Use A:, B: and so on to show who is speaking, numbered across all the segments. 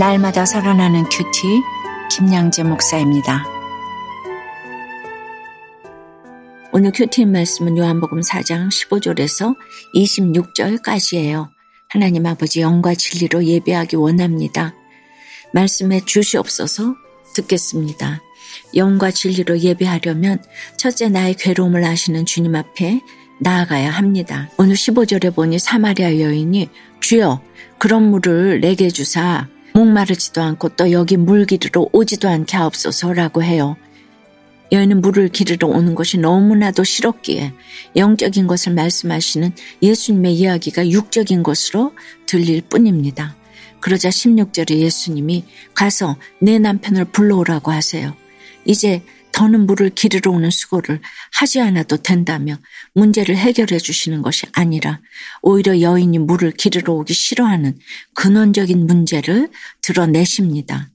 A: 날마다 살아나는 큐티 김양재 목사입니다. 오늘 큐티 말씀은 요한복음 4장 15절에서 26절까지예요. 하나님 아버지 영과 진리로 예배하기 원합니다. 말씀에 주시옵소서 듣겠습니다. 영과 진리로 예배하려면 첫째 나의 괴로움을 아시는 주님 앞에 나아가야 합니다. 오늘 15절에 보니 사마리아 여인이 주여 그런 물을 내게 주사 목마르지도 않고 또 여기 물 기르러 오지도 않게 하옵소서라고 해요. 여인은 물을 기르러 오는 것이 너무나도 싫었기에 영적인 것을 말씀하시는 예수님의 이야기가 육적인 것으로 들릴 뿐입니다. 그러자 16절에 예수님이 가서 내 남편을 불러오라고 하세요. 이제 더는 물을 기르러 오는 수고를 하지 않아도 된다며 문제를 해결해 주시는 것이 아니라 오히려 여인이 물을 기르러 오기 싫어하는 근원적인 문제를 드러내십니다.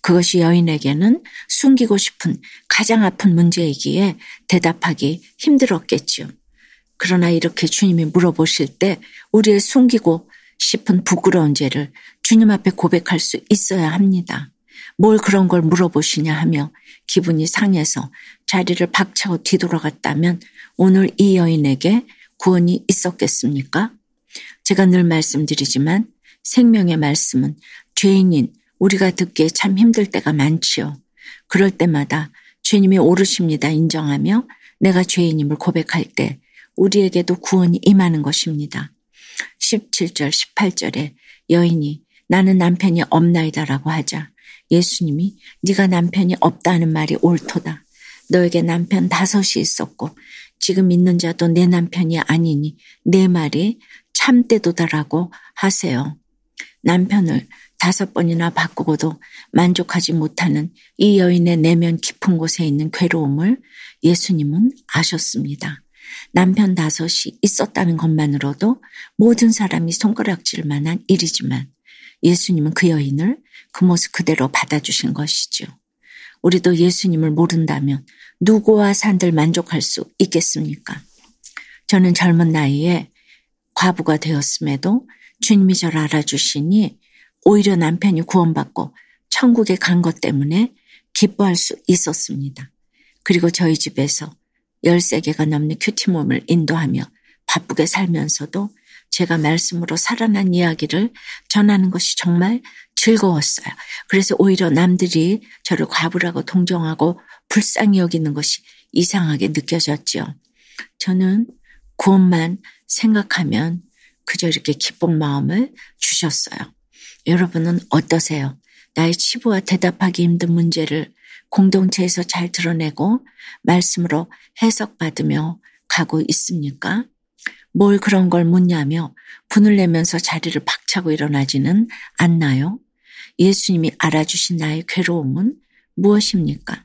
A: 그것이 여인에게는 숨기고 싶은 가장 아픈 문제이기에 대답하기 힘들었겠지요. 그러나 이렇게 주님이 물어보실 때 우리의 숨기고 싶은 부끄러운 죄를 주님 앞에 고백할 수 있어야 합니다. 뭘 그런 걸 물어보시냐 하며 기분이 상해서 자리를 박차고 뒤돌아갔다면 오늘 이 여인에게 구원이 있었겠습니까? 제가 늘 말씀드리지만 생명의 말씀은 죄인인 우리가 듣기에 참 힘들 때가 많지요. 그럴 때마다 주님이 오르십니다 인정하며 내가 죄인임을 고백할 때 우리에게도 구원이 임하는 것입니다. 17절, 18절에 여인이 나는 남편이 없나이다라고 하자 예수님이 네가 남편이 없다는 말이 옳도다. 너에게 남편 다섯이 있었고 지금 있는 자도 내 남편이 아니니 내 말이 참되도다라고 하세요. 남편을 다섯 번이나 바꾸고도 만족하지 못하는 이 여인의 내면 깊은 곳에 있는 괴로움을 예수님은 아셨습니다. 남편 다섯이 있었다는 것만으로도 모든 사람이 손가락질 만한 일이지만 예수님은 그 여인을 그 모습 그대로 받아주신 것이죠. 우리도 예수님을 모른다면 누구와 산들 만족할 수 있겠습니까? 저는 젊은 나이에 과부가 되었음에도 주님이 저를 알아주시니 오히려 남편이 구원받고 천국에 간 것 때문에 기뻐할 수 있었습니다. 그리고 저희 집에서 13개가 넘는 큐티몸을 인도하며 바쁘게 살면서도 제가 말씀으로 살아난 이야기를 전하는 것이 정말 즐거웠어요. 그래서 오히려 남들이 저를 과부라고 동정하고 불쌍히 여기는 것이 이상하게 느껴졌죠. 저는 구원만 생각하면 그저 이렇게 기쁜 마음을 주셨어요. 여러분은 어떠세요? 나의 치부와 대답하기 힘든 문제를 공동체에서 잘 드러내고 말씀으로 해석받으며 가고 있습니까? 뭘 그런 걸 묻냐며 분을 내면서 자리를 박차고 일어나지는 않나요? 예수님이 알아주신 나의 괴로움은 무엇입니까?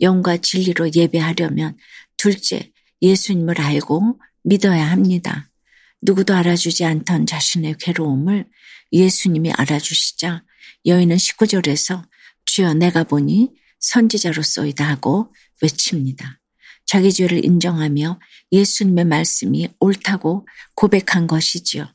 A: 영과 진리로 예배하려면 둘째, 예수님을 알고 믿어야 합니다. 누구도 알아주지 않던 자신의 괴로움을 예수님이 알아주시자 여인은 19절에서 주여 내가 보니 선지자로서이다 하고 외칩니다. 자기 죄를 인정하며 예수님의 말씀이 옳다고 고백한 것이지요.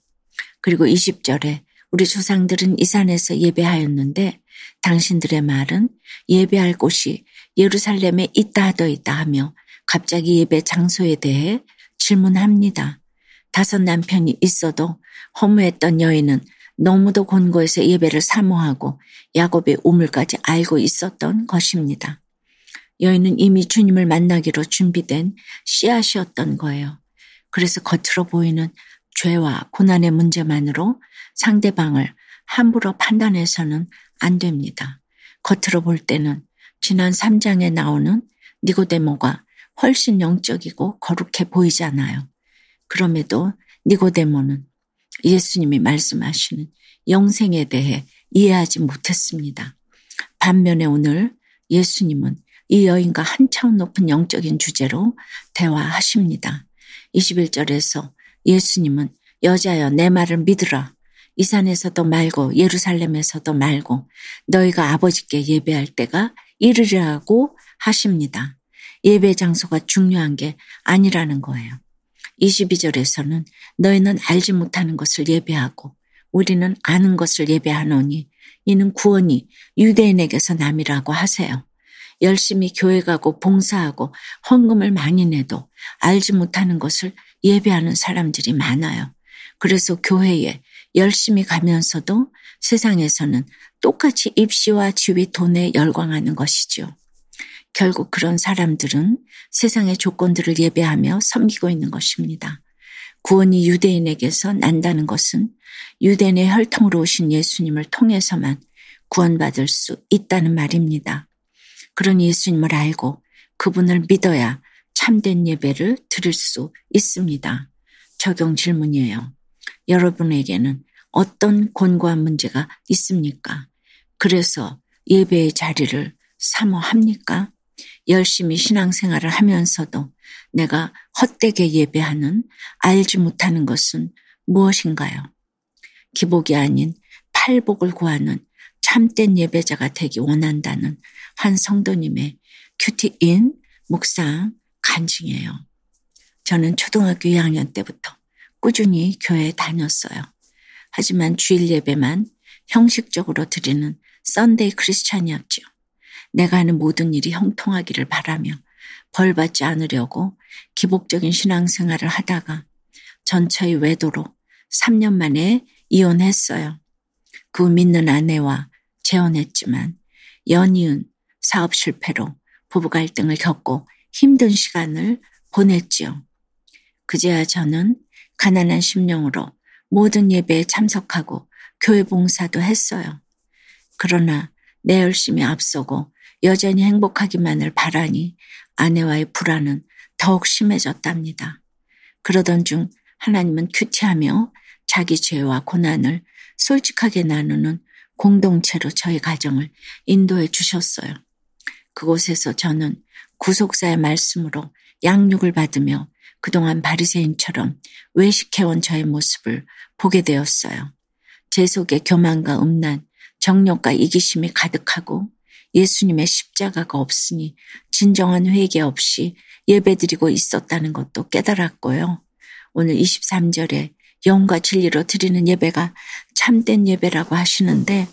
A: 그리고 20절에 우리 조상들은 이 산에서 예배하였는데 당신들의 말은 예배할 곳이 예루살렘에 있다 하더이다 하며 갑자기 예배 장소에 대해 질문합니다. 다섯 남편이 있어도 허무했던 여인은 너무도 곤고해서 예배를 사모하고 야곱의 우물까지 알고 있었던 것입니다. 여인은 이미 주님을 만나기로 준비된 씨앗이었던 거예요. 그래서 겉으로 보이는 죄와 고난의 문제만으로 상대방을 함부로 판단해서는 안 됩니다. 겉으로 볼 때는 지난 3장에 나오는 니고데모가 훨씬 영적이고 거룩해 보이잖아요. 그럼에도 니고데모는 예수님이 말씀하시는 영생에 대해 이해하지 못했습니다. 반면에 오늘 예수님은 이 여인과 한참 높은 영적인 주제로 대화하십니다. 21절에서 예수님은 여자여 내 말을 믿으라. 이 산에서도 말고 예루살렘에서도 말고 너희가 아버지께 예배할 때가 이르리라고 하십니다. 예배 장소가 중요한 게 아니라는 거예요. 22절에서는 너희는 알지 못하는 것을 예배하고 우리는 아는 것을 예배하노니 이는 구원이 유대인에게서 남이라고 하세요. 열심히 교회 가고 봉사하고 헌금을 많이 내도 알지 못하는 것을 예배하는 사람들이 많아요. 그래서 교회에 열심히 가면서도 세상에서는 똑같이 입시와 지위 돈에 열광하는 것이죠. 결국 그런 사람들은 세상의 조건들을 예배하며 섬기고 있는 것입니다. 구원이 유대인에게서 난다는 것은 유대인의 혈통으로 오신 예수님을 통해서만 구원받을 수 있다는 말입니다. 그런 예수님을 알고 그분을 믿어야 참된 예배를 드릴 수 있습니다. 적용 질문이에요. 여러분에게는 어떤 권고한 문제가 있습니까? 그래서 예배의 자리를 사모합니까? 열심히 신앙생활을 하면서도 내가 헛되게 예배하는 알지 못하는 것은 무엇인가요? 기복이 아닌 팔복을 구하는 참된 예배자가 되기 원한다는 한 성도님의 큐티인 묵상 간증이에요. 저는 초등학교 2학년 때부터 꾸준히 교회에 다녔어요. 하지만 주일 예배만 형식적으로 드리는 Sunday Christian이었죠. 내가 하는 모든 일이 형통하기를 바라며 벌 받지 않으려고 기복적인 신앙생활을 하다가 전처의 외도로 3년 만에 이혼했어요. 그 믿는 아내와 재혼했지만 연이은 사업 실패로 부부 갈등을 겪고 힘든 시간을 보냈지요. 그제야 저는 가난한 심령으로 모든 예배에 참석하고 교회 봉사도 했어요. 그러나 내 열심히 앞서고 여전히 행복하기만을 바라니 아내와의 불안은 더욱 심해졌답니다. 그러던 중 하나님은 큐티하며 자기 죄와 고난을 솔직하게 나누는 공동체로 저희 가정을 인도해 주셨어요. 그곳에서 저는 구속사의 말씀으로 양육을 받으며 그동안 바리새인처럼 외식해온 저의 모습을 보게 되었어요. 제 속에 교만과 음란, 정욕과 이기심이 가득하고 예수님의 십자가가 없으니 진정한 회개 없이 예배드리고 있었다는 것도 깨달았고요. 오늘 23절에 영과 진리로 드리는 예배가 참된 예배라고 하시는데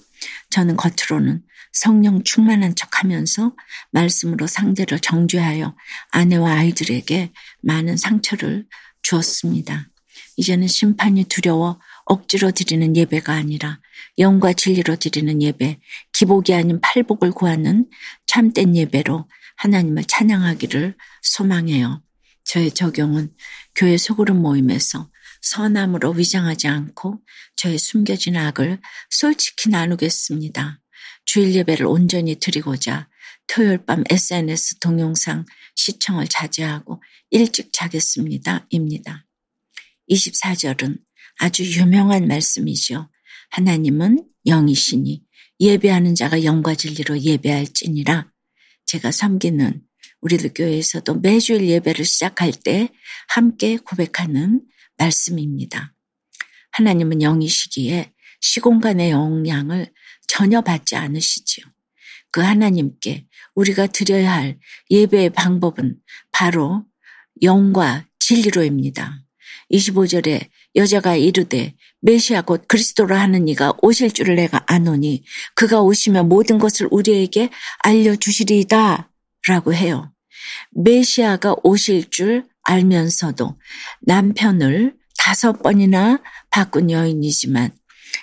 A: 저는 겉으로는 성령 충만한 척 하면서 말씀으로 상대를 정죄하여 아내와 아이들에게 많은 상처를 주었습니다. 이제는 심판이 두려워 억지로 드리는 예배가 아니라 영과 진리로 드리는 예배, 기복이 아닌 팔복을 구하는 참된 예배로 하나님을 찬양하기를 소망해요. 저의 적용은 교회 소그룹 모임에서 선함으로 위장하지 않고 저의 숨겨진 악을 솔직히 나누겠습니다. 주일 예배를 온전히 드리고자 토요일 밤 SNS 동영상 시청을 자제하고 일찍 자겠습니다. 입니다. 24절은 아주 유명한 말씀이죠. 하나님은 영이시니 예배하는 자가 영과 진리로 예배할지니라 제가 섬기는 우리들 교회에서도 매주일 예배를 시작할 때 함께 고백하는 말씀입니다. 하나님은 영이시기에 시공간의 영향을 전혀 받지 않으시지요. 그 하나님께 우리가 드려야 할 예배의 방법은 바로 영과 진리로입니다. 25절에 여자가 이르되 메시아 곧 그리스도라 하는 이가 오실 줄을 내가 아노니 그가 오시면 모든 것을 우리에게 알려주시리다 라고 해요. 메시아가 오실 줄 알면서도 남편을 다섯 번이나 바꾼 여인이지만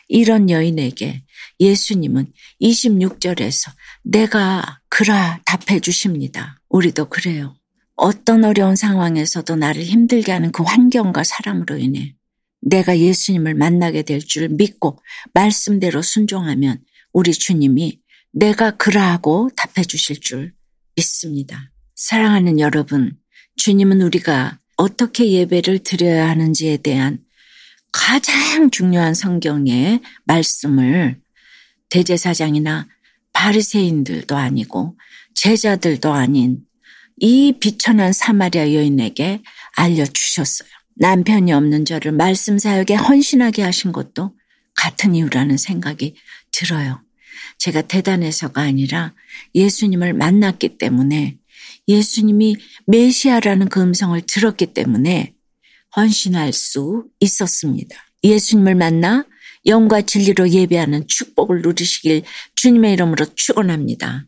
A: 이런 여인에게 예수님은 26절에서 내가 그라 답해 주십니다. 우리도 그래요. 어떤 어려운 상황에서도 나를 힘들게 하는 그 환경과 사람으로 인해 내가 예수님을 만나게 될 줄 믿고 말씀대로 순종하면 우리 주님이 내가 그라하고 답해 주실 줄 믿습니다. 사랑하는 여러분, 주님은 우리가 어떻게 예배를 드려야 하는지에 대한 가장 중요한 성경의 말씀을 대제사장이나 바리새인들도 아니고 제자들도 아닌 이 비천한 사마리아 여인에게 알려주셨어요. 남편이 없는 저를 말씀 사역에 헌신하게 하신 것도 같은 이유라는 생각이 들어요. 제가 대단해서가 아니라 예수님을 만났기 때문에 예수님이 메시아라는 그 음성을 들었기 때문에 헌신할 수 있었습니다. 예수님을 만나 영과 진리로 예배하는 축복을 누리시길 주님의 이름으로 축원합니다.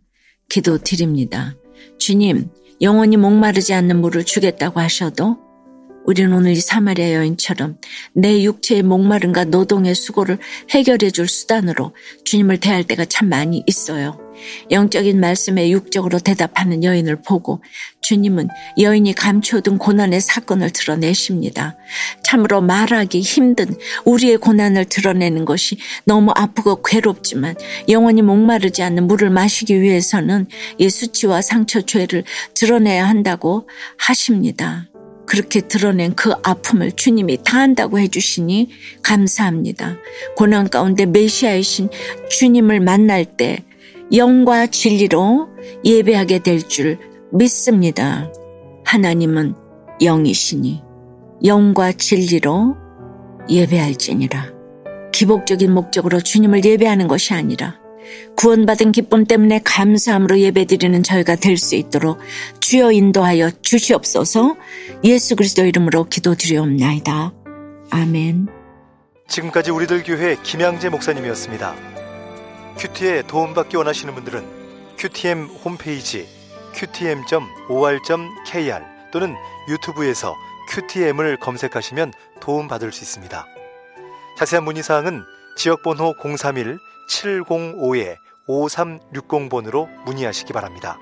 A: 기도 드립니다. 주님, 영원히 목마르지 않는 물을 주겠다고 하셔도 우리는 오늘 이 사마리아 여인처럼 내 육체의 목마름과 노동의 수고를 해결해 줄 수단으로 주님을 대할 때가 참 많이 있어요. 영적인 말씀에 육적으로 대답하는 여인을 보고 주님은 여인이 감춰둔 고난의 사건을 드러내십니다. 참으로 말하기 힘든 우리의 고난을 드러내는 것이 너무 아프고 괴롭지만 영원히 목마르지 않는 물을 마시기 위해서는 이 수치와 상처 죄를 드러내야 한다고 하십니다. 그렇게 드러낸 그 아픔을 주님이 다 한다고 해주시니 감사합니다. 고난 가운데 메시아이신 주님을 만날 때 영과 진리로 예배하게 될 줄 믿습니다. 하나님은 영이시니 영과 진리로 예배할지니라. 기복적인 목적으로 주님을 예배하는 것이 아니라 구원받은 기쁨 때문에 감사함으로 예배드리는 저희가 될 수 있도록 주여 인도하여 주시옵소서 예수 그리스도 이름으로 기도드리옵나이다. 아멘.
B: 지금까지 우리들 교회 김양재 목사님이었습니다. 큐티에 도움받기 원하시는 분들은 큐티엠 홈페이지 qtm.or.kr 또는 유튜브에서 큐티엠을 검색하시면 도움받을 수 있습니다. 자세한 문의사항은 지역번호 031 705-5360번으로 문의하시기 바랍니다.